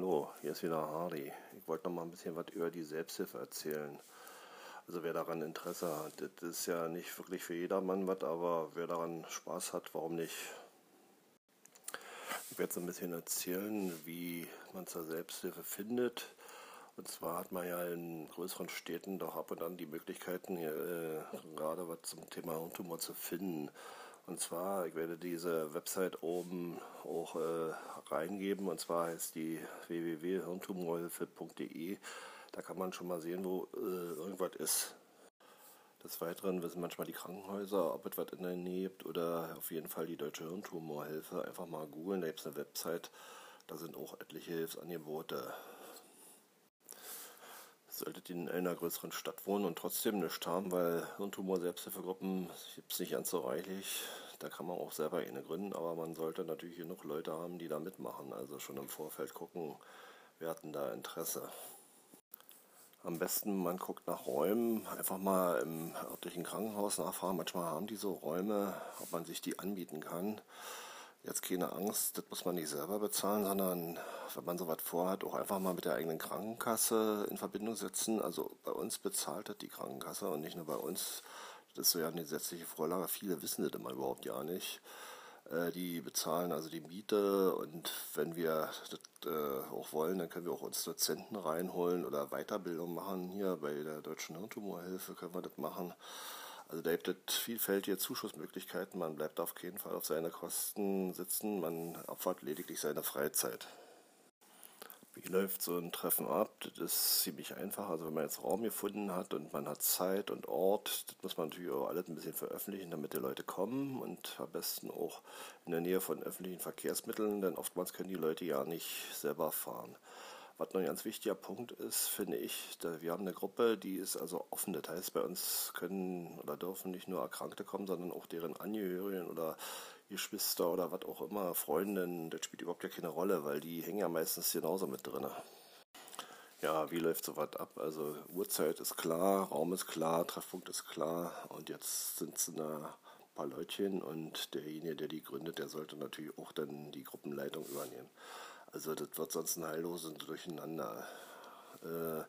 hallo, hier ist wieder Hardy. Ich wollte noch mal ein bisschen was über die Selbsthilfe erzählen. Also wer daran Interesse hat, das ist ja nicht wirklich für jedermann was, aber wer daran Spaß hat, warum nicht? Ich werde so ein bisschen erzählen, wie man zur Selbsthilfe findet. Und zwar hat man ja in größeren Städten doch ab und an die Möglichkeiten, hier, äh, gerade was zum Thema Hirntumor zu finden. Und zwar, ich werde diese Website oben auch äh, reingeben. Und zwar heißt die www.hirntumorhilfe.de. Da kann man schon mal sehen, wo äh, irgendwas ist. Des Weiteren wissen manchmal die Krankenhäuser, ob es was in der Nähe gibt oder auf jeden Fall die Deutsche Hirntumorhilfe. Einfach mal googeln, da gibt es eine Website, da sind auch etliche Hilfsangebote. Solltet ihr in einer größeren Stadt wohnen und trotzdem nichts haben, weil Hirntumor-Selbsthilfegruppen gibt es nicht ganz so reichlich, da kann man auch selber eine gründen, aber man sollte natürlich genug Leute haben, die da mitmachen. Also schon im Vorfeld gucken, wir hatten da Interesse. Am besten, man guckt nach Räumen, einfach mal im örtlichen Krankenhaus nachfragen. Manchmal haben die so Räume, ob man sich die anbieten kann. Jetzt keine Angst, das muss man nicht selber bezahlen, sondern wenn man sowas vorhat, auch einfach mal mit der eigenen Krankenkasse in Verbindung setzen. Also bei uns bezahlt das die Krankenkasse und nicht nur bei uns. Das ist so ja eine gesetzliche Vorlage. Viele wissen das immer überhaupt ja nicht. Äh, die bezahlen also die Miete und wenn wir das äh, auch wollen, dann können wir auch uns Dozenten reinholen oder Weiterbildung machen. Hier bei der Deutschen Hirntumorhilfe können wir das machen. Also da gibt es vielfältige Zuschussmöglichkeiten. Man bleibt auf keinen Fall auf seine Kosten sitzen. Man opfert lediglich seine Freizeit. Wie läuft so ein Treffen ab? Das ist ziemlich einfach. Also wenn man jetzt Raum gefunden hat und man hat Zeit und Ort, das muss man natürlich auch alles ein bisschen veröffentlichen, damit die Leute kommen und am besten auch in der Nähe von öffentlichen Verkehrsmitteln, denn oftmals können die Leute ja nicht selber fahren. Was noch ein ganz wichtiger Punkt ist, finde ich, wir haben eine Gruppe, die ist also offen. Das heißt, bei uns können oder dürfen nicht nur Erkrankte kommen, sondern auch deren Angehörigen oder Geschwister oder was auch immer, Freundinnen, das spielt überhaupt ja keine Rolle, weil die hängen ja meistens genauso mit drin. Ja, wie läuft sowas ab? Also Uhrzeit ist klar, Raum ist klar, Treffpunkt ist klar und jetzt sind es ein paar Leutchen und derjenige, der die gründet, der sollte natürlich auch dann die Gruppenleitung übernehmen. Also das wird sonst ein heilloses Durcheinander. Äh,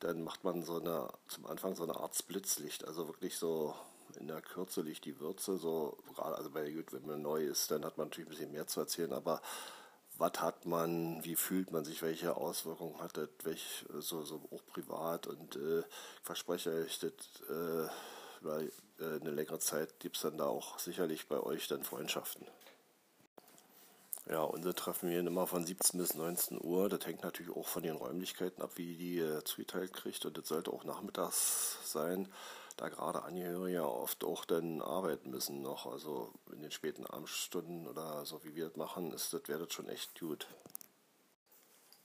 dann macht man so eine, zum Anfang so eine Art Splitzlicht, also wirklich so in der Kürze liegt die Würze, so gerade, also bei gut, wenn man neu ist, dann hat man natürlich ein bisschen mehr zu erzählen, aber was hat man, wie fühlt man sich, welche Auswirkungen hat das, welch, so, so auch privat und äh, ich verspreche euch, das äh, über äh, eine längere Zeit gibt es dann da auch sicherlich bei euch dann Freundschaften. Ja, unsere treffen wir immer von 17 bis 19 Uhr. Das hängt natürlich auch von den Räumlichkeiten ab, wie die äh, zugeteilt kriegt. Und das sollte auch nachmittags sein da gerade Angehörige oft auch dann arbeiten müssen noch. Also in den späten Abendstunden oder so wie wir das machen, ist das, wäre das schon echt gut.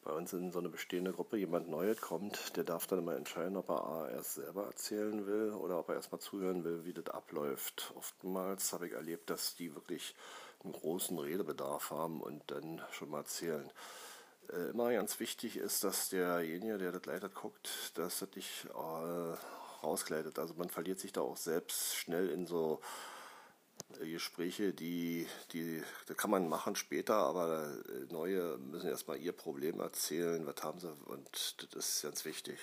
Bei uns in so eine bestehende Gruppe jemand Neues kommt, der darf dann immer entscheiden, ob er A, erst selber erzählen will oder ob er erstmal zuhören will, wie das abläuft. Oftmals habe ich erlebt, dass die wirklich einen großen Redebedarf haben und dann schon mal erzählen. Äh, immer ganz wichtig ist, dass derjenige, der das leitet, guckt, dass das nicht äh, rausgleitet. Also man verliert sich da auch selbst schnell in so äh, Gespräche, die, die, das kann man machen später, aber äh, neue müssen erstmal ihr Problem erzählen, was haben sie und das ist ganz wichtig.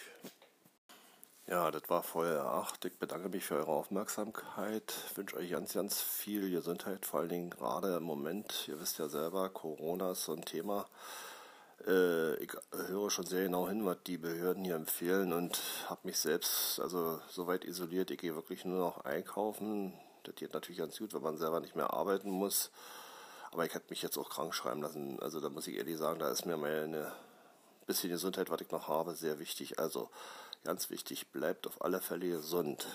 Ja, das war vorher acht. Ich bedanke mich für eure Aufmerksamkeit. Ich wünsche euch ganz, ganz viel Gesundheit, vor allen Dingen gerade im Moment. Ihr wisst ja selber, Corona ist so ein Thema. Äh, ich höre schon sehr genau hin, was die Behörden hier empfehlen und habe mich selbst also soweit isoliert. Ich gehe wirklich nur noch einkaufen. Das geht natürlich ganz gut, wenn man selber nicht mehr arbeiten muss. Aber ich hätte mich jetzt auch krank schreiben lassen. Also da muss ich ehrlich sagen, da ist mir meine bisschen Gesundheit, was ich noch habe, sehr wichtig. Also ganz wichtig, bleibt auf alle Fälle gesund.